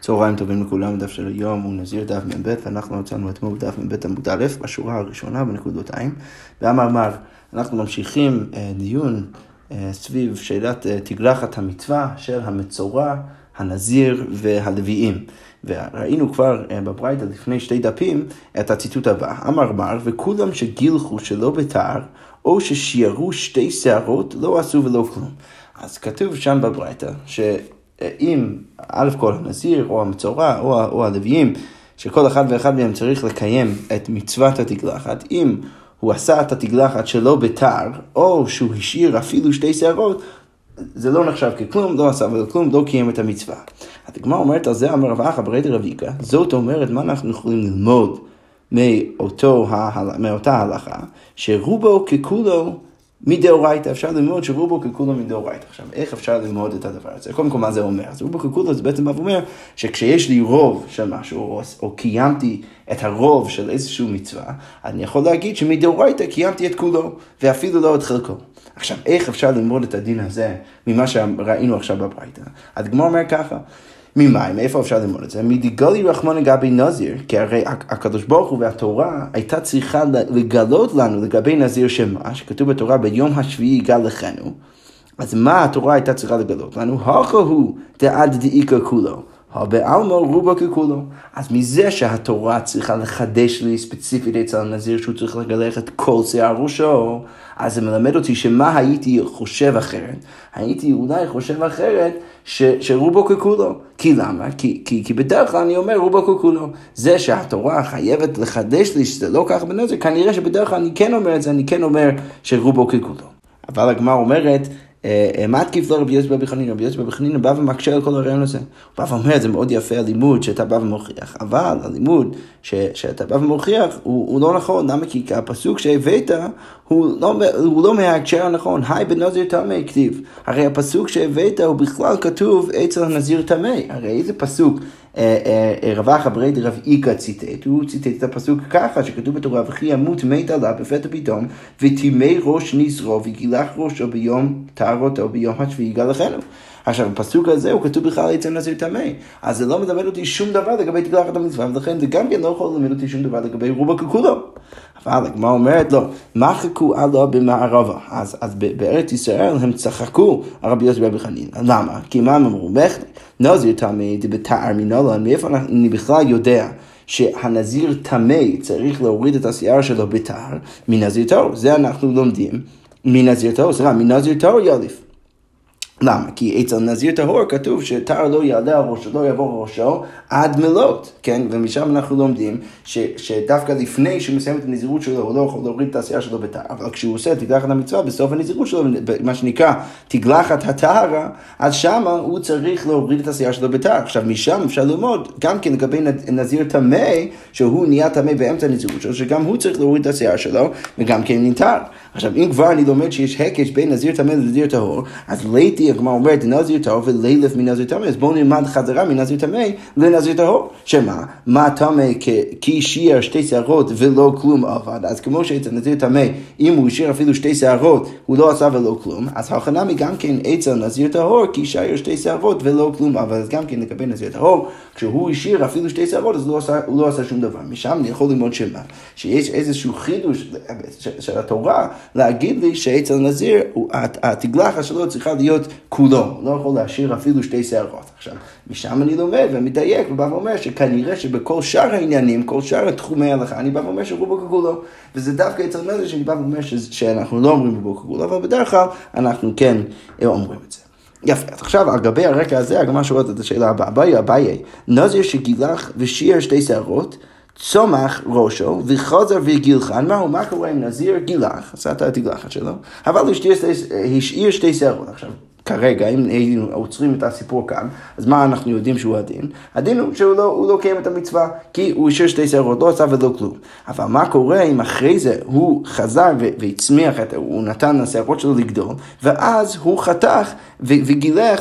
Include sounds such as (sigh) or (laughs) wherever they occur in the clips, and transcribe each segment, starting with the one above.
צהריים טובים לכולם, דף של היום הוא נזיר דף מ"ב, ואנחנו מצאנו אתמול בדף מ"ב עמוד א', בשורה הראשונה בנקודותיים. ואמר אנחנו ממשיכים אה, דיון אה, סביב שאלת אה, תגלחת המצווה של המצורע, הנזיר והלוויים. וראינו כבר בברייתא לפני שתי דפים את הציטוט הבא, אמר מר, וכולם שגילחו שלא בתער, או ששיירו שתי שערות, לא עשו ולא כלום. אז כתוב שם בברייתא, שאם א' כל הנזיר, או המצורע, או, או הלוויים, שכל אחד ואחד מהם צריך לקיים את מצוות התגלחת, אם הוא עשה את התגלחת שלא בתער, או שהוא השאיר אפילו שתי שערות, זה לא נחשב ככלום, לא עשה ולא כלום, לא קיים את המצווה. הדגמר אומרת על זה אמר רב אחא ברייתא רביקה, זאת אומרת מה אנחנו יכולים ללמוד מאותו, מאותה הלכה, שרובו ככולו מדאורייתא, אפשר ללמוד שרובו ככולו מדאורייתא. עכשיו, איך אפשר ללמוד את הדבר הזה? קודם כל, מה זה אומר? אז רובו ככולו זה בעצם אומר שכשיש לי רוב של משהו, או, או קיימתי את הרוב של איזשהו מצווה, אני יכול להגיד שמדאורייתא קיימתי את כולו, ואפילו לא את חלקו. עכשיו, איך אפשר ללמוד את הדין הזה ממה שראינו עכשיו בברייתא? הדגמר אומר ככה, ממאי, מאיפה אפשר ללמוד את זה? מדיגלי רחמון לגבי נזיר, כי הרי הקדוש ברוך הוא והתורה הייתה צריכה לגלות לנו לגבי נזיר שמה, שכתוב בתורה ביום השביעי יגל לכנו, אז מה התורה הייתה צריכה לגלות לנו? הכו הוא דעד דאיקה כולו. בעלמא רובו ככולו. אז מזה שהתורה צריכה לחדש לי ספציפית אצל הנזיר שהוא צריך לגלח את כל שיער ראשו, אז זה מלמד אותי שמה הייתי חושב אחרת? הייתי אולי חושב אחרת ש, שרובו ככולו. כי למה? כי, כי, כי בדרך כלל אני אומר רובו ככולו. זה שהתורה חייבת לחדש לי שזה לא ככה בנזר, כנראה שבדרך כלל אני כן אומר את זה, אני כן אומר שרובו ככולו. אבל הגמרא אומרת, אה, אה, מה תקיף לו רבי יוסי בבי חנינא? רבי יוסי בבי חנינא בא ומקשה על כל הרעיון הזה. הוא בא ואומר, זה מאוד יפה הלימוד שאתה בא ומוכיח, אבל הלימוד ש, שאתה בא ומוכיח הוא, הוא לא נכון, למה? כי הפסוק שהבאת הוא לא, הוא לא מההקשר הנכון, היי בנזיר טמא כתיב. הרי הפסוק שהבאת הוא בכלל כתוב אצל הנזיר טמא. הרי איזה פסוק רב אחא בריידי רב איכא ציטט, הוא ציטט את הפסוק ככה, שכתוב בתורה, וכי ימות מת עליו בפתע פתאום, וטימא ראש נזרו, וגילח ראשו ביום טהרתו, ביום השביעי יגלחנו. עכשיו, בפסוק הזה הוא כתוב בכלל אצל נזיר טמא. אז זה לא מדבר אותי שום דבר לגבי תגלחת המצווה, ולכן זה גם כן לא יכול ללמד אותי שום דבר לגבי רובה ככולו. אבל הגמרא אומרת לו, מה חכו עלו במערבה? אז, אז בארץ ישראל הם צחקו על רבי יוסי רבי חנין. למה? כי מה הם אמרו? נזיר טמא דבתער מנולן, מאיפה אני בכלל יודע? שהנזיר טמא צריך להוריד את השיער שלו בתער מנזיר טהור. זה אנחנו לומדים מנזיר טהור, סליחה, מנזיר טהור יוליף. למה? כי אצל נזיר טהור כתוב שטהר לא יעלה על ראשו, לא יעבור ראשו עד מלות, כן? ומשם אנחנו לומדים ש, שדווקא לפני שהוא מסיים את הנזירות שלו, הוא לא יכול להוריד את העשייה שלו בטהר, אבל כשהוא עושה את תגלחת המצווה בסוף הנזירות שלו, מה שנקרא תגלחת הטהרה, אז שמה הוא צריך להוריד את העשייה שלו בטהר. עכשיו משם אפשר ללמוד גם כן לגבי נזיר טמא, שהוא נהיה טמא באמצע הנזירות שלו, שגם הוא צריך להוריד את העשייה שלו, וגם כן נטהר. עכשיו אם כבר אני לומד שיש הקש בין נזיר טמא לנזיר טהור, אז ליתי הגמרא אומרת נזיר טהור ולילף מנזיר טמא, אז בואו נלמד חזרה מנזיר טמא לנזיר טהור. שמה? מה טמא כי השאיר שתי שערות ולא כלום עבד, אז כמו שאצל נזיר טמא, אם הוא השאיר אפילו שתי שערות, הוא לא עשה ולא כלום, אז החנמי גם כן אצל נזיר טהור, כי השאיר שתי שערות ולא כלום עבד, אז גם כן לגבי נזיר טהור, כשהוא השאיר אפילו שתי שערות, אז לא עשה, הוא לא עשה שום דבר. משם אני יכול ללמוד שמה? שיש איזשהו חידוש של התורה להגיד לי שאצל נזיר, התגלחת שלו צריכה להיות כולו, הוא לא יכול להשאיר אפילו שתי שערות. עכשיו, משם אני לומד ומדייק ובא ואומר שכנראה שבכל שאר העניינים, כל שאר התחומי ההלכה, אני בא ואומר שרובו ככולו. וזה דווקא אצל נזר שאני בא ואומר שאנחנו לא אומרים רובו ככולו, אבל בדרך כלל אנחנו כן אומרים את זה. יפה, אז עכשיו על גבי הרקע הזה הגמרא שואלת את השאלה הבאה, אביי אביי, נזיר שגילח ושיער שתי שערות צומח ראשו וחוזר וגילחן, מהו, מה קורה עם נזיר גילח, עשה את התגלחת שלו, אבל השאיר שתי שערות. עכשיו, כרגע, אם היינו עוצרים את הסיפור כאן, אז מה אנחנו יודעים שהוא הדין? הדין הוא שהוא לא, לא קיים את המצווה, כי הוא השאיר שתי שערות, לא עשה ולא כלום. אבל מה קורה אם אחרי זה הוא חזר והצמיח, את, הוא נתן לשערות שלו לגדול, ואז הוא חתך וגילח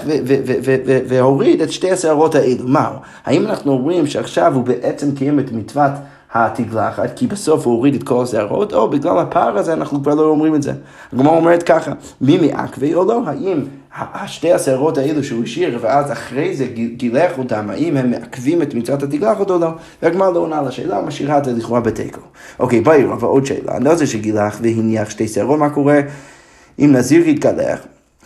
והוריד את שתי השערות האלו. מה? האם אנחנו אומרים שעכשיו הוא בעצם קיים את מצוות התגלחת, כי בסוף הוא הוריד את כל השערות, או בגלל הפער הזה אנחנו כבר לא אומרים את זה. הגמרא אומרת ככה, מי מעכבי או לא? האם השתי השערות האלו שהוא השאיר, ואז אחרי זה גילח אותם, האם הם מעכבים את מצוות התגלחת או לא? והגמר לא עונה על השאלה, משאירה את זה לכאורה בתיקו. אוקיי, ביי רבה, עוד שאלה. נזר שגילח והניח שתי שערות, מה קורה אם נזיר התגלח,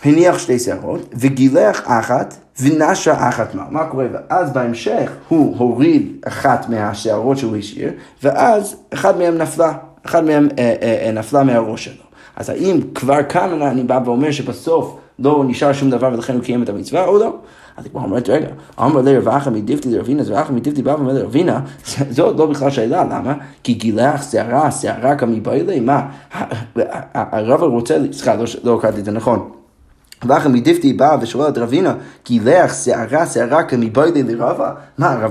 הניח שתי שערות, וגילח אחת, ונשה אחת מה. מה קורה? ואז בהמשך הוא הוריד אחת מהשערות שהוא השאיר, ואז אחד מהם נפלה, אחד מהם אה, אה, אה, נפלה מהראש שלו. אז האם כבר כאן אני בא ואומר שבסוף לא נשאר שום דבר ולכן הוא קיים את המצווה או לא? אז היא כבר אומרת, רגע, אמר לרווחה מדיפתי לרבינה, אז רווחה מדיפתי בא ואומר לרבינה, (laughs) זאת לא בכלל שאלה, למה? כי גילח שערה, שערה כמבעילי, מה? הרב רוצה, סליחה, לא קראתי לא את זה נכון. ואחר מדיפתי בא ושואל את רבינה, גילח שערה שערה כמבוידי לרבה? מה,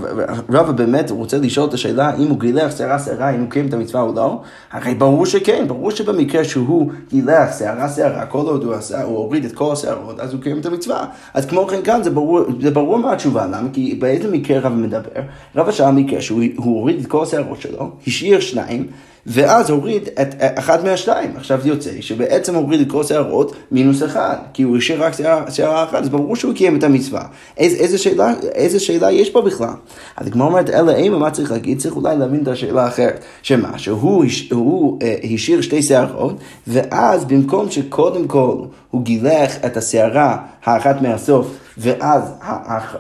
רבה באמת רוצה לשאול את השאלה אם הוא גילח שערה שערה, אם הוא קיים את המצווה או לא? הרי ברור שכן, ברור שבמקרה שהוא גילח שערה שערה, כל עוד הוא, עשה, הוא הוריד את כל השערות, אז הוא קיים את המצווה. אז כמו כן כאן זה ברור, זה ברור מה התשובה, למה? כי באיזה מקרה רבה מדבר? רבה שאל מקרה שהוא הוריד את כל השערות שלו, השאיר שניים, ואז הוריד את אחת מהשתיים. עכשיו זה יוצא שבעצם הוריד את כל שערות מינוס אחד, כי הוא השאיר רק שערה אחת, אז ברור שהוא קיים את המצווה. איז, איזה, שאלה, איזה שאלה יש פה בכלל? אז הגמרא אומרת, אלא אימה, מה צריך להגיד? צריך אולי להבין את השאלה האחרת. שמה? שהוא הוא, אה, השאיר שתי שערות, ואז במקום שקודם כל הוא גילח את השערה האחת מהסוף, ואז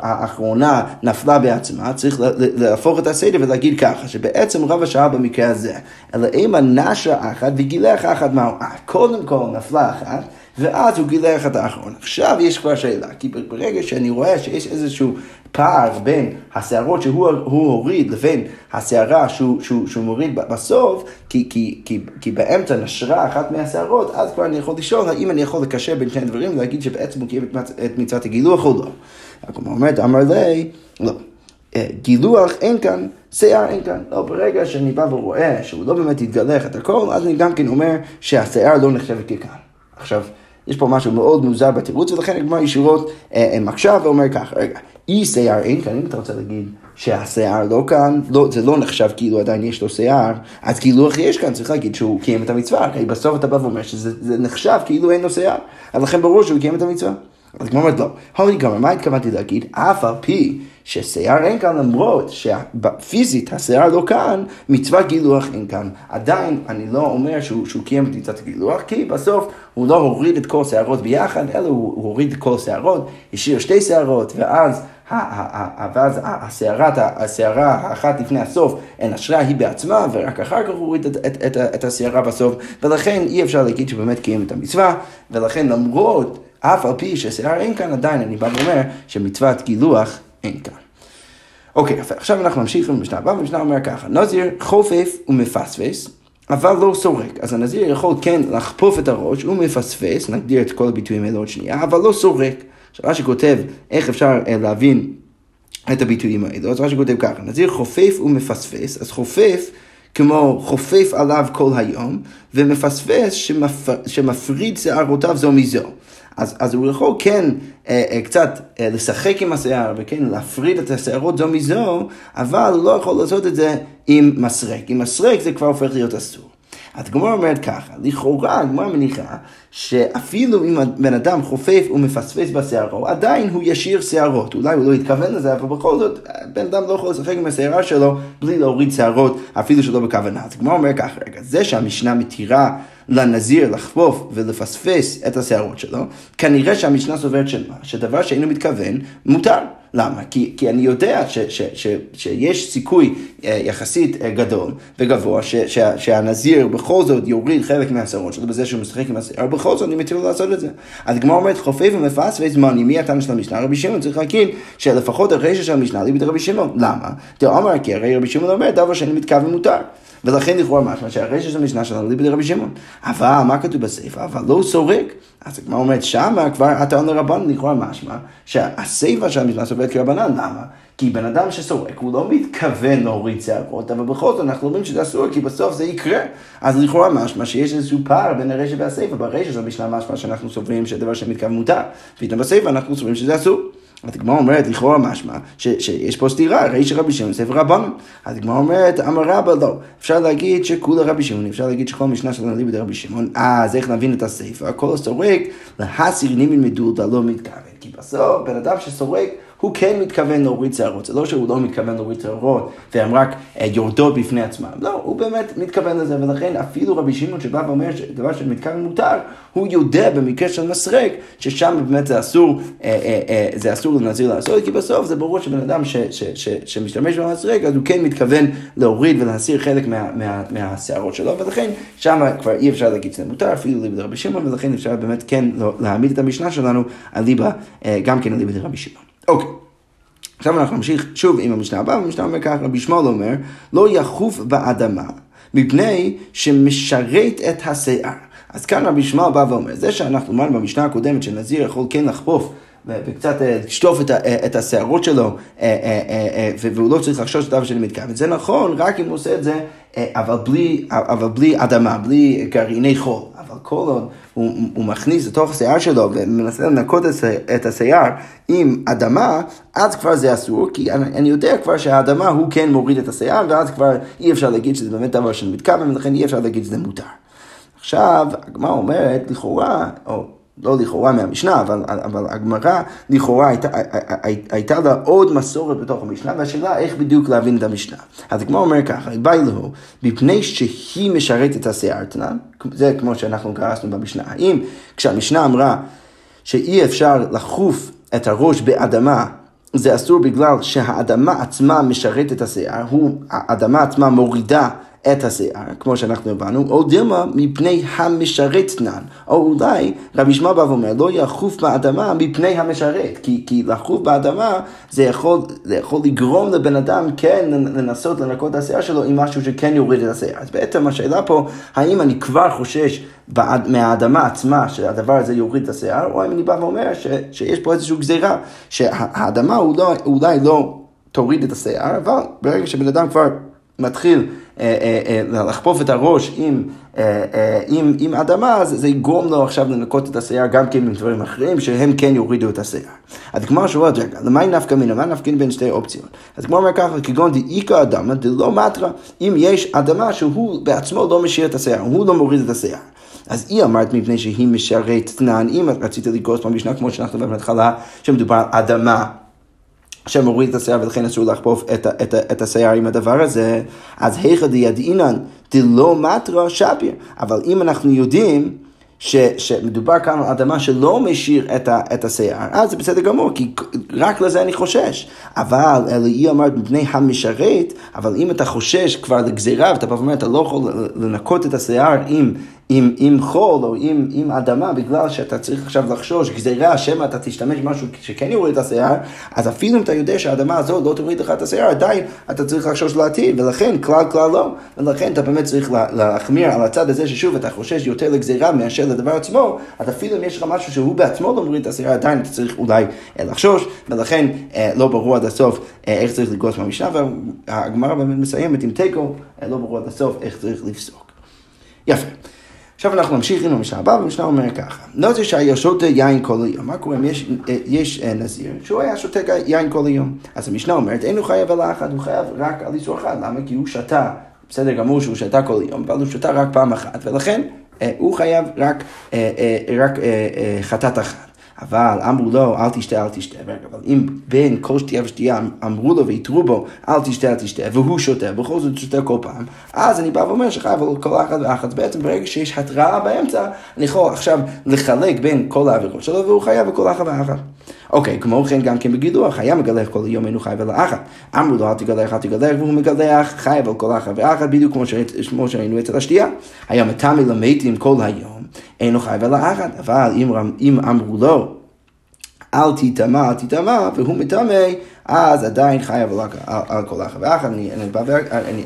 האחרונה נפלה בעצמה, צריך להפוך את הסדר ולהגיד ככה, שבעצם רב השעה במקרה הזה, אלא אימה נשה אחת וגילח אחת מהו, קודם כל נפלה אחת, ואז הוא גילח את האחרון. עכשיו יש כבר שאלה, כי ברגע שאני רואה שיש איזשהו פער בין השערות שהוא הוריד לבין השערה שהוא, שהוא, שהוא מוריד בסוף, כי, כי, כי, כי באמצע נשרה אחת מהשערות, אז כבר אני יכול לשאול האם אני יכול לקשר בין שני דברים ולהגיד שבעצם הוא קיים את מצוות הגילוח או לא. הגמרא אומרת, אמר לי, לא. אה, גילוח אין כאן, שיער אין כאן. לא, ברגע שאני בא ורואה שהוא לא באמת התגלח את הכל, אז אני גם כן אומר שהשיער לא נחשבת ככאן. עכשיו, יש פה משהו מאוד מוזר בתירוץ, ולכן הגמרא ישירות אה, אה, מקשה ואומר ככה, רגע, אי שיער אין כאן, אם אתה רוצה להגיד שהשיער לא כאן, לא, זה לא נחשב כאילו עדיין יש לו שיער, אז כאילו איך יש כאן, צריך להגיד שהוא קיים את המצווה, כי בסוף אתה בא ואומר שזה נחשב כאילו אין לו שיער, אז לכן ברור שהוא קיים את המצווה. אז הגמרא אומרת לא, הולי גמר, מה התכוונתי להגיד? אף על פי ששיער אין כאן למרות שפיזית השיער לא כאן, מצווה גילוח אין כאן. עדיין אני לא אומר שהוא, שהוא קיים את מצוות הגילוח, כי בסוף הוא לא הוריד את כל השערות ביחד, אלא הוא, הוא הוריד את כל השערות, השאיר שתי שערות, ואז ואז השערה האחת לפני הסוף, אין אשרה היא בעצמה, ורק אחר כך הוא הוריד את, את, את, את השערה בסוף, ולכן אי אפשר להגיד שבאמת קיים את המצווה, ולכן למרות, אף על פי ששיער אין כאן, עדיין אני בא ואומר שמצוות גילוח אין כאן. אוקיי. עכשיו אנחנו נמשיך עם המשנה הבאה, והמשנה אומר ככה, נזיר חופף ומפספס, אבל לא סורק. אז הנזיר יכול כן לחפוף את הראש ומפספס, נגדיר את כל הביטויים האלה עוד שנייה, אבל לא סורק. עכשיו רש"י כותב איך אפשר uh, להבין את הביטויים האלו, אז רש"י כותב ככה, נזיר חופף ומפספס, אז חופף כמו חופף עליו כל היום, ומפספס שמפ... שמפריד שערותיו זו מזו. אז, אז הוא יכול כן אה, אה, קצת אה, לשחק עם השיער וכן להפריד את השערות זו מזו, אבל הוא לא יכול לעשות את זה עם מסרק. עם מסרק זה כבר הופך להיות אסור. אז הגמרא אומרת ככה, לכאורה הגמרא מניחה שאפילו אם בן אדם חופף ומפספס בשערו, עדיין הוא ישיר שערות. אולי הוא לא התכוון לזה, אבל בכל זאת, בן אדם לא יכול לשחק עם השערה שלו בלי להוריד שערות, אפילו שלא בכוונה. אז הגמרא אומר ככה, רגע, זה שהמשנה מתירה לנזיר לחפוף ולפספס את השערות שלו, כנראה שהמשנה סוברת שמה, שדבר שאינו מתכוון, מותר. למה? כי, כי אני יודע ש, ש, ש, שיש סיכוי אה, יחסית אה, גדול וגבוה ש, ש, שהנזיר בכל זאת יוריד חלק מהשערות שלו בזה שהוא משחק עם השער, בכל זאת אני מתיר לו לעשות את זה. אז הגמרא אומרת חופף ומפספס זמני, מי הטענה של המשנה? רבי שמעון צריך להגיד שלפחות הרשע של המשנה ליבי רבי שמעון. למה? דאמר כי הרי רבי שמעון אומר דבר שאני מתכוון מותר. ולכן לכאורה משמע שהרשע של המשנה שלנו ליבי רבי שמעון. אבל מה כתוב בספר? אבל לא סורק. אז הגמרא אומרת שמה כבר הטעון לרבן לכאורה משמע שהסיפא של המשנה סוברת כרבנן, למה? כי בן אדם שסורק הוא לא מתכוון להוריד שערות, אבל בכל זאת אנחנו אומרים שזה אסור כי בסוף זה יקרה. אז לכאורה משמע שיש איזשהו פער בין הרשע והסיפא, ברשע של המשנה משמע שאנחנו סוברים שדבר שמתכוון מותר, פתאום בסיפא אנחנו סוברים שזה אסור. אז הגמרא אומרת, לכאורה משמע, שיש פה סתירה, הרי שרבי שמעון ספר רבנו. אז הגמרא אומרת, אמר רבא לא. אפשר להגיד שכולה רבי שמעון, אפשר להגיד שכל משנה שלנו ליבי רבי שמעון, אז איך נבין את הספר? כל הסורק, להסיר נימין מדולדא לא מתכוון. כי בסוף, בן אדם שסורק, הוא כן מתכוון להוריד שערות. זה לא שהוא לא מתכוון להוריד שערות, והן רק אה, יורדות בפני עצמן. לא, הוא באמת מתכוון לזה, ולכן אפילו רבי שמעון שבא ואומר שדבר שמתכוון מותר, הוא יודע במקרה של מסרק, ששם באמת זה אסור, אה, אה, זה אסור לנזיר לעשות, כי בסוף זה ברור שבן אדם ש, ש, ש, שמשתמש במסרק, אז הוא כן מתכוון להוריד ולהסיר חלק מה, מה, מהשערות שלו, ולכן שם כבר אי אפשר להגיד שזה מותר, אפילו ליבה דרבי שמעון, ולכן אפשר באמת כן להעמיד את המשנה שלנו על ליבה, גם כן על ליבה דרבי שמעון. אוקיי. עכשיו אנחנו נמשיך שוב עם המשנה הבאה, והמשנה אומר ככה, רבי שמואל אומר, לא יחוף באדמה, מפני שמשרת את השיער. אז כאן רבי שמואל בא ואומר, זה שאנחנו אמרנו במשנה הקודמת שנזיר יכול כן לחפוף וקצת אה, לשטוף את, אה, את השערות שלו, אה, והוא לא צריך לחשוש את אבא שלי מתכוון. זה נכון, רק אם הוא עושה את זה, אבל בלי, אבל בלי אדמה, בלי גרעיני חול. כל עוד הוא, הוא מכניס לתוך השיער שלו ומנסה לנקות את השיער עם אדמה, אז כבר זה אסור, כי אני, אני יודע כבר שהאדמה הוא כן מוריד את השיער, ואז כבר אי אפשר להגיד שזה באמת דבר שאני מתכוון, ולכן אי אפשר להגיד שזה מותר. עכשיו, הגמרא אומרת, לכאורה, או לא לכאורה מהמשנה, אבל, אבל הגמרא לכאורה הייתה, הייתה לה עוד מסורת בתוך המשנה, והשאלה איך בדיוק להבין את המשנה. אז הגמרא אומר ככה, באי לו, מפני שהיא משרתת את השיער תנן, זה כמו שאנחנו קרסנו במשנה. האם כשהמשנה אמרה שאי אפשר לחוף את הראש באדמה, זה אסור בגלל שהאדמה עצמה משרתת השיער, האדמה עצמה מורידה את השיער, כמו שאנחנו הבנו, או דילמה מפני המשרת תנן. או אולי רבי שמע בא ואומר, לא יחוף באדמה מפני המשרת, כי, כי לחוף באדמה זה יכול, זה יכול לגרום לבן אדם כן לנסות לנקות את השיער שלו עם משהו שכן יוריד את השיער. אז בעצם השאלה פה, האם אני כבר חושש בעד, מהאדמה עצמה שהדבר הזה יוריד את השיער, או האם אני בא ואומר ש, שיש פה איזושהי גזירה, שהאדמה אולי, אולי לא תוריד את השיער, אבל ברגע שבן אדם כבר מתחיל אה, אה, אה, לחפוף את הראש עם, עם, עם אדמה, אז זה יגרום לו עכשיו לנקות את השיער גם כן עם דברים אחרים, שהם כן יורידו את השיער. אז כמו שואלת, רגע, למה נפקא מינה? מה נפקא בין שתי אופציות? אז כמו אומר ככה, כגון דאיכא אדמה דלא מטרה, אם יש אדמה שהוא בעצמו לא משאיר את השיער, הוא לא מוריד את השיער. אז היא אמרת מפני שהיא משרת תנן, אם רצית לגרוס במשנה, כמו שאנחנו בהתחלה, שמדובר על אדמה. שמוריד את השיער ולכן אסור לחפוף את, את, את השיער עם הדבר הזה, אז היכא דידעינן דלא מטרה שפיר. אבל אם אנחנו יודעים ש, שמדובר כאן על אדמה שלא משאיר את, ה, את השיער, אז זה בסדר גמור, כי רק לזה אני חושש. אבל אלוהי אמרת מפני המשרת, אבל אם אתה חושש כבר לגזירה, ואתה בא ואומר, אתה לא יכול לנקות את השיער עם עם, עם חול או עם, עם אדמה, בגלל שאתה צריך עכשיו לחשוש, גזירה, שמא אתה תשתמש במשהו שכן יוריד את השיער, אז אפילו אם אתה יודע שהאדמה הזו לא תוריד לך את השיער, עדיין אתה צריך לחשוש לעתיד, ולכן כלל כלל לא, ולכן אתה באמת צריך להחמיר על הצד הזה ששוב אתה חושש יותר לגזירה מאשר לדבר עצמו, אז אפילו אם יש לך משהו שהוא בעצמו לא מוריד את השיער, עדיין אתה צריך אולי אה, לחשוש, ולכן אה, לא ברור עד הסוף אה, איך צריך לגרוס מהמשנה, והגמרא באמת מסיימת עם תיקו, לא ברור עד הסוף איך צריך לפסוק. יפה. עכשיו אנחנו נמשיך עם המשנה הבאה, והמשנה אומר ככה, נוזר שהיה שותה יין כל היום. מה קורה אם יש, יש אה, נזיר שהוא היה שותה יין כל היום? אז המשנה אומרת, אין הוא חייב על האחד, הוא חייב רק על איסור אחד. למה? כי הוא שתה, בסדר גמור שהוא שתה כל היום, אבל הוא שתה רק פעם אחת, ולכן אה, הוא חייב רק, אה, רק חטאת אחת. אבל אמרו לו, אל תשתה, אל תשתה. רגע, אבל אם בין כל שתייה ושתייה אמרו לו והתרו בו, אל תשתה, אל תשתה, והוא שותה, ובכל זאת שותה כל פעם, אז אני בא ואומר שחייב על כל אחת ואחת. בעצם ברגע שיש התראה באמצע, אני יכול עכשיו לחלק בין כל העבירות שלו, והוא חייב על כל אחת ואחת. אוקיי, כמו כן גם כן בגילוח, היה מגלח כל היום אינו חייב על האחת. אמרו לו אל תגלח, אל תגלח, והוא מגלח, חייב על כל אחת ואחת, בדיוק כמו שראינו אצל השתייה. היה מטמא למתים כל היום, אינו חייב על האחת. אבל אם אמרו לו אל תטמא, אל תטמא, והוא מטמא, אז עדיין חייב על, כל אחת ואחת.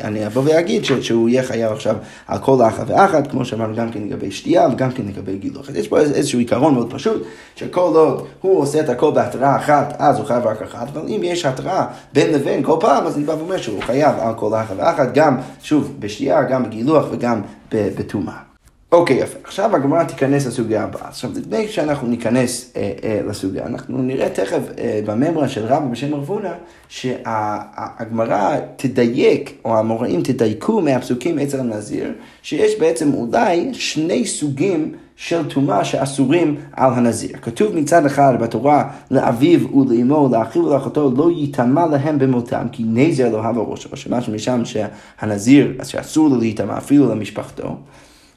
אני, אבוא ואגיד שהוא יהיה חייב עכשיו על כל אחת ואחת, כמו שאמרנו גם כן לגבי שתייה וגם כן לגבי גילוח. יש פה איזשהו עיקרון מאוד פשוט, שכל עוד הוא עושה את הכל בהתראה אחת, אז הוא חייב רק אחת, אבל אם יש התראה בין לבין כל פעם, אז אני בא ואומר שהוא חייב על כל אחת ואחת, גם, שוב, בשתייה, גם בגילוח וגם בטומאה. אוקיי, יפה. עכשיו הגמרא תיכנס לסוגיה הבאה. עכשיו, לפני שאנחנו ניכנס אה, אה, לסוגיה, אנחנו נראה תכף אה, בממרה של רבא בשם רבונה, שהגמרא תדייק, או המוראים תדייקו מהפסוקים עצר הנזיר, שיש בעצם אולי שני סוגים של טומאה שאסורים על הנזיר. כתוב מצד אחד בתורה לאביו ולאמו, לאחיו ולאחותו, לא ייטמע להם במותם, כי נזר לא הווה ראשו, שמשהו משם שהנזיר, שאסור לו להיטמע אפילו למשפחתו.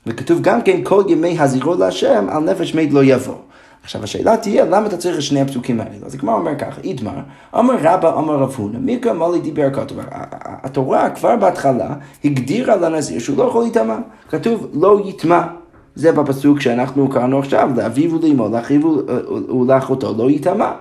וכתוב גם כן כל ימי הזירו להשם על נפש מת לא יבוא. עכשיו השאלה תהיה, למה אתה צריך את שני הפסוקים האלה? אז הגמרא אומר ככה, איתמר, אמר רבא אמר רב הונא, מיקרא מולי דיבר כתוב, התורה כבר בהתחלה הגדירה לנזיר שהוא לא יכול להיטמע. כתוב לא יטמע. זה בפסוק שאנחנו קראנו עכשיו, לאביו ולאמו, לאחיו ולאחותו לא יטמע.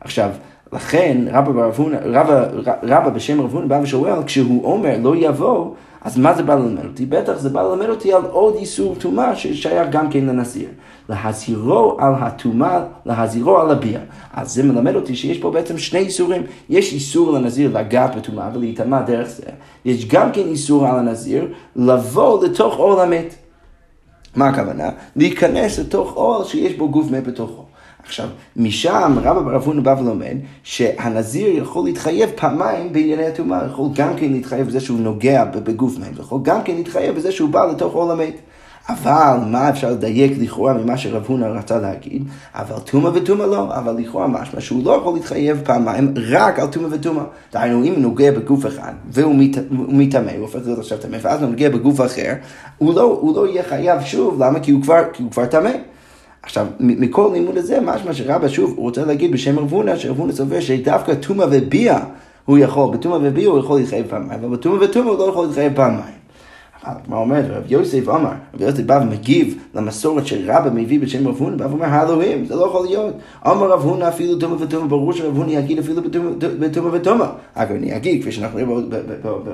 עכשיו, לכן רבא, רבא, רבא בשם רב הונא בא ושואל, כשהוא אומר לא יבוא, אז מה זה בא ללמד אותי? בטח זה בא ללמד אותי על עוד איסור טומאה ששייך גם כן לנזיר. להזהירו על הטומאה, להזהירו על הביאה. אז זה מלמד אותי שיש פה בעצם שני איסורים. יש איסור לנזיר לגעת בטומאה ולהיטמע דרך זה. יש גם כן איסור על הנזיר לבוא לתוך עול המת. מה הכוונה? להיכנס לתוך עול שיש בו גוף מת בתוכו. עכשיו, משם רבא בר אבונה בא ולומד שהנזיר יכול להתחייב פעמיים בענייני הטומאה, יכול גם כן להתחייב בזה שהוא נוגע בגוף מת, יכול גם כן להתחייב בזה שהוא בא לתוך עול המת. אבל מה אפשר לדייק לכאורה ממה שרב הונא רצה להגיד? אבל טומאה וטומאה לא, אבל לכאורה משמע שהוא לא יכול להתחייב פעמיים רק על טומאה וטומאה. דהיינו, אם הוא נוגע בגוף אחד והוא מטמא, הוא הופך להיות עכשיו טמא, ואז הוא נוגע בגוף אחר, הוא לא, הוא לא יהיה חייב שוב, למה? כי הוא כבר טמא. עכשיו, מכל לימוד הזה, משמע שרבא שוב, הוא רוצה להגיד בשם רב הונא, שרב הונא סובר שדווקא טומאה וביאה הוא יכול, בטומאה וביאה הוא יכול להתחייב פעמיים, אבל בטומאה וטומאה הוא לא יכול להתחייב פעמיים. מה אומר? רב יוסף אמר, רב יוסף בא ומגיב למסורת שרבא מביא בשם רב הונא, בא ואומר, האלוהים, זה לא יכול להיות. אמר רב הונא אפילו תומא ותומא, ברור שרב הונא יגיד אפילו בתומא ותומא. אגב, אני אגיד, כפי שאנחנו רואים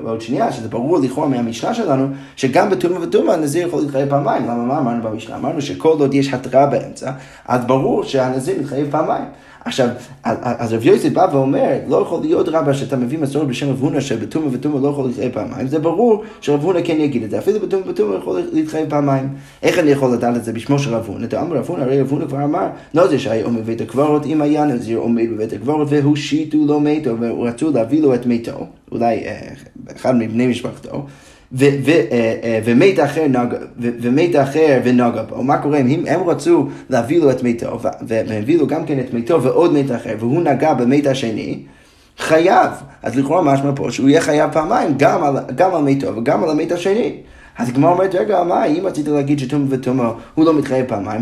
בעוד שנייה, שזה ברור לכאורה מהמשנה שלנו, שגם בתומא ותומא הנזיר יכול להתחייב פעמיים. למה מה אמרנו במשנה? אמרנו שכל עוד יש התראה באמצע, אז ברור שהנזיר מתחייב פעמיים. עכשיו, אז רב יוסף בא ואומר, לא יכול להיות רבא שאתה מביא מסורת בשם רב הונא שבתומה ותומה לא יכול להתחייב פעמיים, זה ברור שרב הונא כן יגיד את זה, אפילו בתומה ותומה יכול להתחייב פעמיים. איך אני יכול לדעת את זה בשמו של רב הונא? אתה אומר רב הונא, הרי רב הונא כבר אמר, לא זה שהיה עומד בבית הקברות, אם היה נזיר עומד בבית הקברות והושיטו לו מתו ורצו להביא לו את מתו, אולי אה, אחד מבני משפחתו. אה, אה, ומת אחר, נג, ומת אחר ונגע בו. מה קורה אם הם רצו להביא לו את מתו, והביא לו גם כן את מתו ועוד מת אחר, והוא נגע במת השני, חייב. אז לכאורה משמע פה שהוא יהיה חייב פעמיים, גם על, גם על מתו וגם על המת השני. אז הגמרא אומרת, רגע, מה, אם רצית להגיד שטומא וטומא הוא לא מתחייב פעמיים,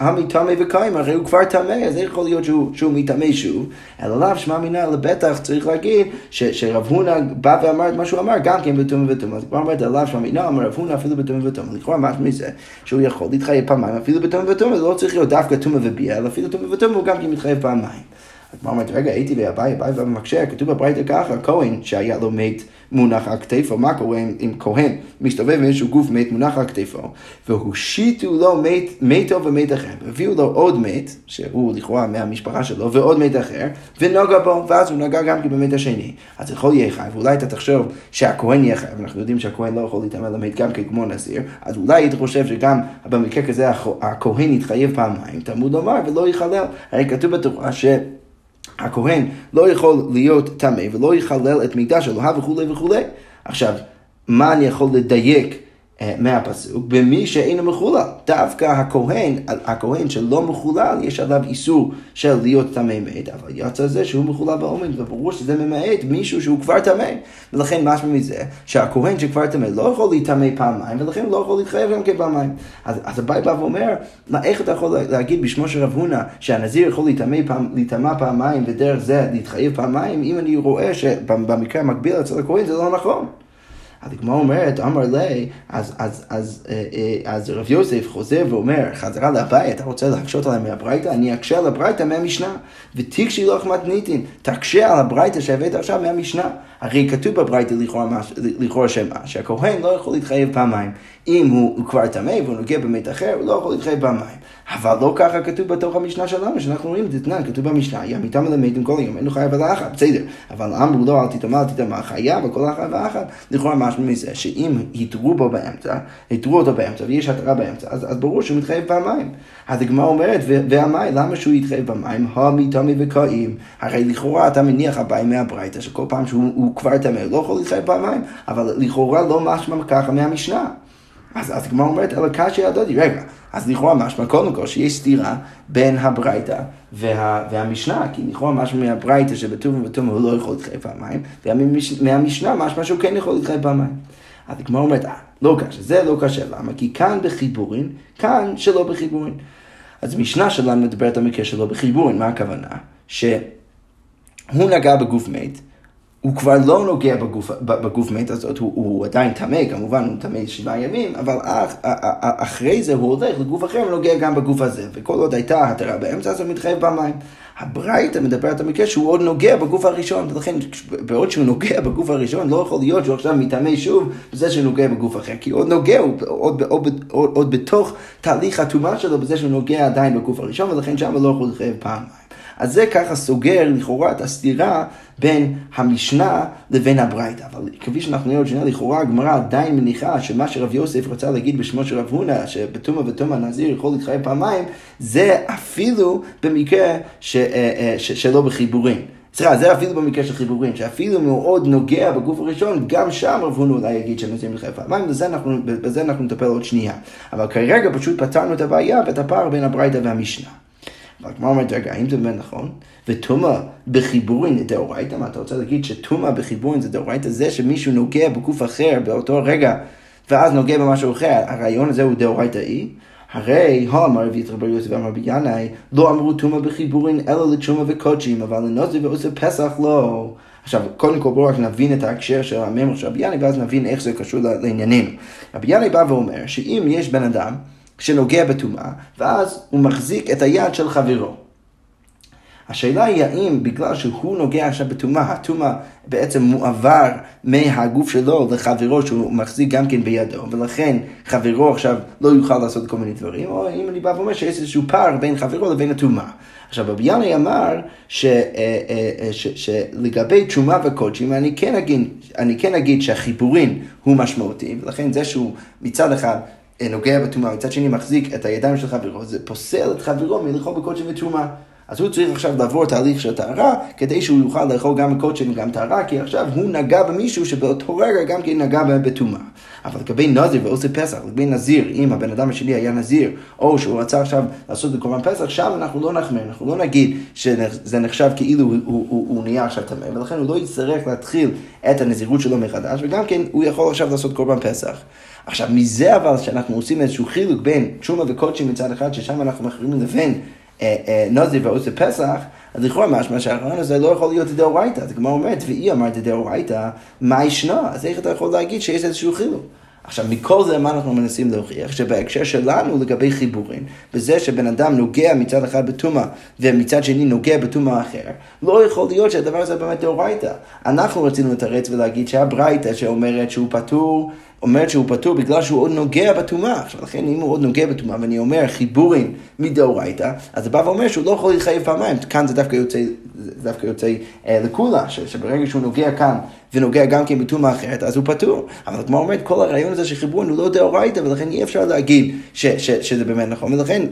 המטמא וקיים, הרי הוא כבר טמא, אז איך יכול להיות שהוא, שהוא מטמא שוב? אלא לאו שמע מינא, אלא בטח צריך להגיד שרב הונא בא ואמר את מה שהוא אמר, גם כן בטומא וטומא. אז הגמרא אומרת, אלא שמע מינא, אמר רב הונא אפילו בטומא וטומא. לכאורה מה מזה שהוא יכול להתחייב פעמיים, אפילו בטומא וטומא, זה לא צריך להיות דווקא טומא וביאה, אלא אפילו טומא וטומא הוא גם כן מתחייב פעמיים. הגמרא אומרת, רגע, הייתי באביי, אביי ומקשה, כתוב בברייתא ככה, כהן שהיה לו מת מונח על כתפו, מה קורה אם כהן? מסתובב עם איזשהו גוף מת מונח על כתפו, והושיטו לו מת, מתו ומת אחר, הביאו לו עוד מת, שהוא לכאורה מהמשפחה שלו, ועוד מת אחר, ונגע בו, ואז הוא נגע גם כן במת השני. אז יכול יהיה חייב, ואולי אתה תחשוב שהכהן יהיה חייב, אנחנו יודעים שהכהן לא יכול להתאמן למת גם כן כמו נזיר, אז אולי היית חושב שגם במקרה כזה הכהן יתחייב פעמיים, תלמוד לומר ולא יחלל, הרי כתוב בתורה ש... הכהן לא יכול להיות טמא ולא יחלל את מידה שלו וכולי וכולי. עכשיו, מה אני יכול לדייק מהפסוק, במי שאינו מחולל. דווקא הכהן, הכהן שלא מחולל, יש עליו איסור של להיות טמא מת, אבל יצא זה שהוא מחולל בעומד, וברור שזה ממעט מישהו שהוא כבר טמא. ולכן משמע מזה, שהכהן שכבר טמא לא יכול להיטמא פעמיים, ולכן הוא לא יכול להתחייב גם כן פעמיים. אז, אז הבית בא ואומר, איך אתה יכול להגיד בשמו של רב הונא, שהנזיר יכול להיטמע פעמיים, ודרך זה להתחייב פעמיים, אם אני רואה שבמקרה המקביל אצל הכהן זה לא נכון. אז הגמרא אומרת, אמר לי, אז, אז, אז, אה, אה, אז רב יוסף חוזר ואומר, חזרה לבית, אתה רוצה להקשות עליי מהברייתא? אני אקשה על הברייתא מהמשנה. ותקשי לך מתניתין, תקשה על הברייתא שהבאת עכשיו מהמשנה. הרי כתוב בברייתא לכאורה שמה, שהכהן לא יכול להתחייב פעמיים. אם הוא, הוא כבר טמא והוא נוגע במת אחר, הוא לא יכול להתחייב פעמיים. אבל לא ככה כתוב בתוך המשנה שלנו, שאנחנו רואים את זה, כתוב במשנה, ימיתה מלמדים כל היום, אין לו חייב על האחת, בסדר. אבל אמרו לו, אל תטמא, אל תטמא, חייב על כל אחת ואחת. לכאורה משמע מזה שאם התרו בו באמצע, התרו אותו באמצע ויש התרה באמצע, אז, אז ברור שהוא מתחייב פעמיים. אז הגמרא אומרת, והמים, למה שהוא יתחייב במים? המי תמי וקאים. הרי לכאורה אתה מניח הבאים מהברייתא, שכל פעם שהוא כבר טמא, לא יכול להתחייב פעמיים, אבל לכאורה לא משמע ככה מהמשנה. אז הגמרא אומרת, אלא קשי הדודי, רגע, אז לכאורה משמע קודם כל שיש סתירה בין הברייתא וה, והמשנה, כי לכאורה משמע מהברייתא שבטוב ובטוב הוא לא יכול להתחייב פעמיים, ומהמשנה משמע שהוא כן יכול להתחייב פעמיים. אז הגמרא אומרת, אה, לא קשה, זה לא קשה, למה? כי כאן בחיבורין, כאן שלא בחיבורין. אז משנה שלנו מדברת על מקרה שלא בחיבורין, מה הכוונה? שהוא נגע בגוף מת, הוא כבר לא נוגע בגוף, בגוף מת הזאת, הוא, הוא עדיין טמא, כמובן הוא טמא שבעה ימים, אבל אח, אחרי זה הוא הולך לגוף אחר ונוגע גם בגוף הזה, וכל עוד הייתה התרה באמצע, אז הוא מתחייב במים. הברייתא מדברת על מקרה שהוא עוד נוגע בגוף הראשון, ולכן בעוד שהוא נוגע בגוף הראשון, לא יכול להיות שהוא עכשיו מטמא שוב בזה שהוא נוגע בגוף אחר, כי עוד נוגע, הוא עוד, עוד, עוד, עוד בתוך תהליך הטומאה שלו בזה שהוא נוגע עדיין בגוף הראשון, ולכן שם לא יכול להתחייב פעמיים. אז זה ככה סוגר לכאורה את הסתירה בין המשנה לבין הברייתא. אבל כפי שאנחנו רואים עוד שנייה, לכאורה הגמרא עדיין מניחה שמה שרב יוסף רצה להגיד בשמו של רב הונא, שבתומא ותומא נזיר יכול להתחייב פעמיים, זה אפילו במקרה ש, אה, אה, ש, שלא בחיבורים. סליחה, זה אפילו במקרה של חיבורים, שאפילו מאוד נוגע בגוף הראשון, גם שם רב הונא אולי יגיד שנזיר מתחייב פעמיים, בזה אנחנו, בזה אנחנו נטפל עוד שנייה. אבל כרגע פשוט פתרנו את הבעיה ואת הפער בין הברייתא והמשנה. הגמרא אומרת, רגע, האם זה באמת נכון? וטומאה בחיבורין זה דאורייתא? מה אתה רוצה להגיד שטומאה בחיבורין זה דאורייתא? זה שמישהו נוגע בגוף אחר באותו רגע, ואז נוגע במשהו אחר, הרעיון הזה הוא דאורייתאי? הרי האמר רבי יצחק בר יוסף ואמר רבי ינאי, לא אמרו טומאה בחיבורין אלא לתשומה וקודשים, אבל לנוזר ועושה פסח לא. עכשיו, קודם כל בואו רק נבין את ההקשר של הממר של רבי ינאי, ואז נבין איך זה קשור לעניינים. רבי ינאי בא ואומר שאם יש בן אדם שנוגע בטומאה, ואז הוא מחזיק את היד של חברו. השאלה היא האם בגלל שהוא נוגע עכשיו בטומאה, הטומאה בעצם מועבר מהגוף שלו לחברו שהוא מחזיק גם כן בידו, ולכן חברו עכשיו לא יוכל לעשות כל מיני דברים, או אם אני בא ואומר שיש איזשהו פער בין חברו לבין הטומאה. עכשיו רבי ינאי אמר שלגבי אה, אה, תשומה וקודשים אני כן אגיד, אני כן אגיד שהחיבורין הוא משמעותי, ולכן זה שהוא מצד אחד נוגע בטומאה, מצד שני מחזיק את הידיים של חברו, זה פוסל את חברו מלאכול בקודשים וטומאה. אז הוא צריך עכשיו לעבור תהליך של טהרה, כדי שהוא יוכל לאכול גם קודשם וגם טהרה, כי עכשיו הוא נגע במישהו שבאותו רגע גם כן נגע בטומאה. אבל לגבי נזיר ועושה פסח, לגבי נזיר, אם הבן אדם השני היה נזיר, או שהוא רצה עכשיו לעשות בקורבן פסח, שם אנחנו לא נחמיר, אנחנו לא נגיד שזה נחשב כאילו הוא, הוא, הוא, הוא נהיה עכשיו טמא, ולכן הוא לא יצטרך להתחיל את הנזירות שלו מחדש, וגם כן הוא יכול עכשיו לעשות קורבן פסח. עכשיו, מזה אבל שאנחנו עושים איזשהו חילוק בין תשומה וקודשים מצד אחד, ששם אנחנו מחרימים לבין נזיר ועושה פסח, אז לכאורה משמע שהרעיון הזה לא יכול להיות דאורייתא. אז כמו אומרת, והיא אמרת דאורייתא, מה ישנה? אז איך אתה יכול להגיד שיש איזשהו חילוק? עכשיו, מכל זה מה אנחנו מנסים להוכיח? שבהקשר שלנו לגבי חיבורים, בזה שבן אדם נוגע מצד אחד בטומאה ומצד שני נוגע בטומאה אחר, לא יכול להיות שהדבר הזה באמת דאורייתא. אנחנו רצינו לתרץ ולהגיד שהברייתא שאומרת שהוא פטור אומרת שהוא פטור בגלל שהוא עוד נוגע בטומאה. עכשיו, לכן אם הוא עוד נוגע בטומאה, ואני אומר חיבורים מדאורייתא, אז זה בא ואומר שהוא לא יכול להתחייב פעמיים. כאן זה דווקא יוצא, זה דווקא יוצא אה, לקולה, ש, שברגע שהוא נוגע כאן ונוגע גם כן בטומאה אחרת, אז הוא פטור. אבל כמו אומרת, כל הרעיון הזה של חיבורים הוא לא דאורייתא, ולכן אי אפשר להגיד ש, ש, שזה באמת נכון. ולכן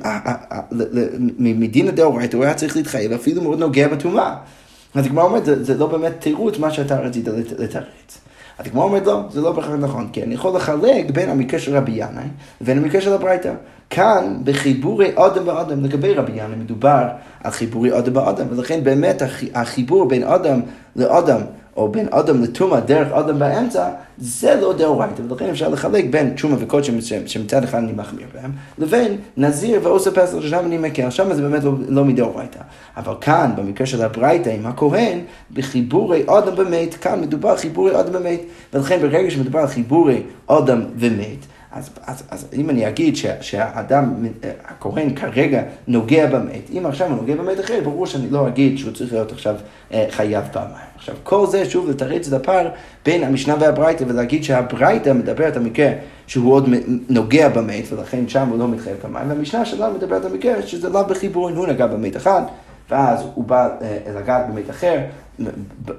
מדין הדאורייתא הוא היה צריך להתחייב, אפילו מאוד נוגע בטומאה. אז כמו אומרת, זה, זה לא באמת תירוץ מה שאתה רצית לתרץ. אז הגמרא אומרת לא, זה לא בהכרח נכון, כי אני יכול לחלק בין המקרה של רבי ינאי לבין המקרה של הברייתא. כאן, בחיבורי אדם ואדם, לגבי רבי ינאי מדובר על חיבורי אדם ואדם, ולכן באמת החיבור בין אדם לאדם או בין אדם לטומאה דרך אדם באמצע, זה לא דאורייתא, ולכן אפשר לחלק בין תשומה וקודשם שמצד אחד אני מחמיר בהם, לבין נזיר ועושה פסח ששם אני מקל, שם זה באמת לא, לא מדאורייתא. אבל כאן, במקרה של הברייתא עם הכהן, בחיבורי אדם ומת, כאן מדובר על חיבורי אדם ומת, ולכן ברגע שמדובר על חיבורי אדם ומת, אז, אז, אז אם אני אגיד שה, שהאדם, הכהן כרגע נוגע במת, אם עכשיו הוא נוגע במת אחר, ברור שאני לא אגיד שהוא צריך להיות עכשיו אה, חייב פעמיים. עכשיו, כל זה שוב לתרץ את הפער בין המשנה והברייתא ולהגיד שהברייתא מדברת על מקרה שהוא עוד נוגע במת ולכן שם הוא לא מתחייב פעמיים, והמשנה שלנו מדברת על מקרה שזה לאו בחיבורין, הוא נגע במת אחד. ואז הוא בא אה, לגעת במת אחר,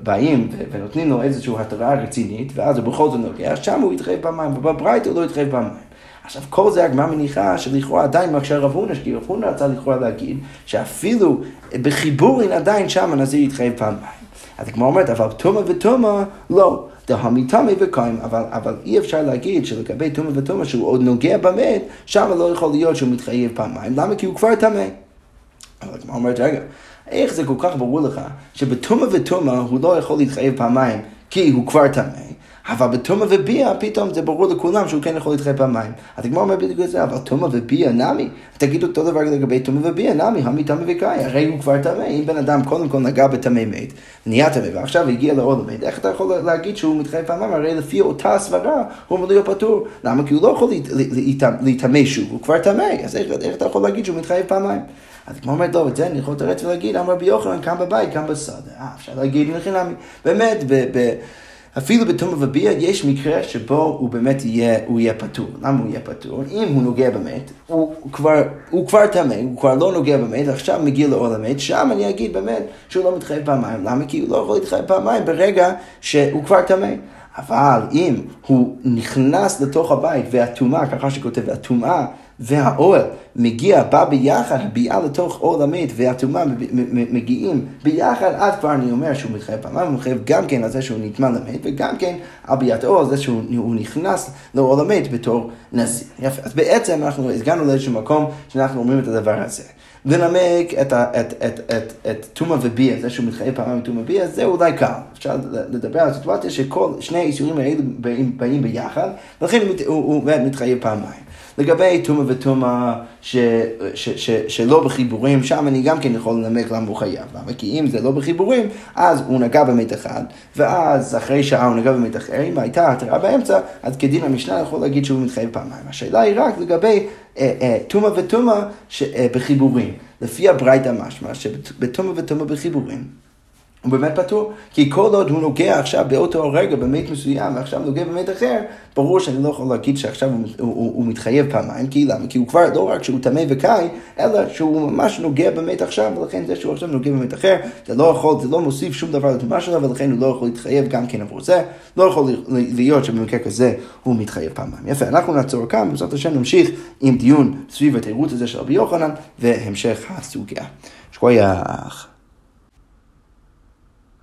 באים ונותנים לו איזושהי התראה רצינית, ואז הוא בכל זאת נוגע, שם הוא יתחייב פעמיים, ובברייתא הוא לא יתחייב פעמיים. עכשיו, כל זה הגמרא מניחה שלכאורה עדיין מקשה רב הונא, כי רב הונא רצה לכאורה להגיד שאפילו בחיבורין עדיין שם הנזיר יתחייב פעמיים. אז הגמרא אומרת, אבל תומא ותומא לא. דהמי תמי וקיים, אבל, אבל אי אפשר להגיד שלגבי תומא ותומא שהוא עוד נוגע במת, שם לא יכול להיות שהוא מתחייב פעמיים. למה? כי הוא כבר טמא. אבל הגמרא אומרת, רגע, איך זה כל כך ברור לך שבתומא ותומא הוא לא יכול להתחייב פעמיים כי הוא כבר טמא, אבל בתומא וביאה פתאום זה ברור לכולם שהוא כן יכול להתחייב פעמיים. אז הגמרא אומר בדיוק את זה, אבל תומא וביאה נמי, תגיד אותו דבר לגבי תומא וביאה נמי, המי תמא וקאי, הרי הוא כבר טמא. אם בן אדם קודם כל נגע בטמא מת, נהיה טמא, ועכשיו הגיע לעול המת, איך אתה יכול להגיד שהוא מתחייב פעמיים? הרי לפי אותה סברה הוא אמור להיות פטור. למה? כי הוא לא יכול להיטמא שוב, הוא כבר טמא, אז איך, איך אתה יכול להגיד שהוא מתחייב פעמיים? אז כמו אומרת, לא, את זה אני יכול לתרץ ולהגיד, אמר רבי יוחנן, כאן בבית, כאן בשדה. אה, אפשר להגיד לחינמי. באמת, ב... ב אפילו בתום וביע יש מקרה שבו הוא באמת יהיה, הוא יהיה פטור. למה הוא יהיה פטור? אם הוא נוגע במת, הוא כבר, הוא טמא, הוא כבר לא נוגע במת, עכשיו מגיע לעול המת, שם אני אגיד באמת שהוא לא מתחייב פעמיים. למה? כי הוא לא יכול להתחייב פעמיים ברגע שהוא כבר טמא. אבל אם הוא נכנס לתוך הבית והטומאה, ככה שכותב, והטומאה והאוהל מגיע, בא ביחד, הביאה לתוך אוהל המת והטומאה מגיעים ביחד, אז כבר אני אומר שהוא מתחייב פעמיים, הוא מתחייב גם כן על זה שהוא נטמע למת, וגם כן על ביאת האוהל, זה שהוא נכנס לאוהל המת בתור נזיר. יפה, אז בעצם אנחנו הגענו לאיזשהו מקום שאנחנו אומרים את הדבר הזה. לנמק את טומאה וביאה, זה שהוא מתחייב פעמיים בטומאה וביאה, זה אולי קל. אפשר לדבר על הסיטואציה שכל שני האיסורים האלו באים ביחד, ולכן הוא מתחייב פעמיים. לגבי טומאה וטומאה שלא בחיבורים, שם אני גם כן יכול לנמק למה הוא חייב. למה? כי אם זה לא בחיבורים, אז הוא נגע במת אחד, ואז אחרי שעה הוא נגע במת אחר, אם הייתה התרה באמצע, אז כדין המשנה יכול להגיד שהוא מתחייב פעמיים. השאלה היא רק לגבי טומאה אה, וטומאה אה, בחיבורים. לפי הברייתא משמע שבטומאה וטומאה בחיבורים. הוא באמת פטור. כי כל עוד הוא נוגע עכשיו באותו רגע במת מסוים, ועכשיו נוגע במת אחר, ברור שאני לא יכול להגיד שעכשיו הוא, הוא, הוא, הוא מתחייב פעמיים, כי למה? כי הוא כבר לא רק שהוא טמא וקאי, אלא שהוא ממש נוגע במת עכשיו, ולכן זה שהוא עכשיו נוגע במת אחר, זה לא יכול, זה לא מוסיף שום דבר לטומאה שלו, ולכן הוא לא יכול להתחייב גם כן עבור זה. לא יכול להיות שבמקרה כזה הוא מתחייב פעמיים. יפה, אנחנו נעצור כאן, בעזרת השם נמשיך עם דיון סביב התירוץ הזה של רבי יוחנן, והמשך הסוגיה. שכוייח.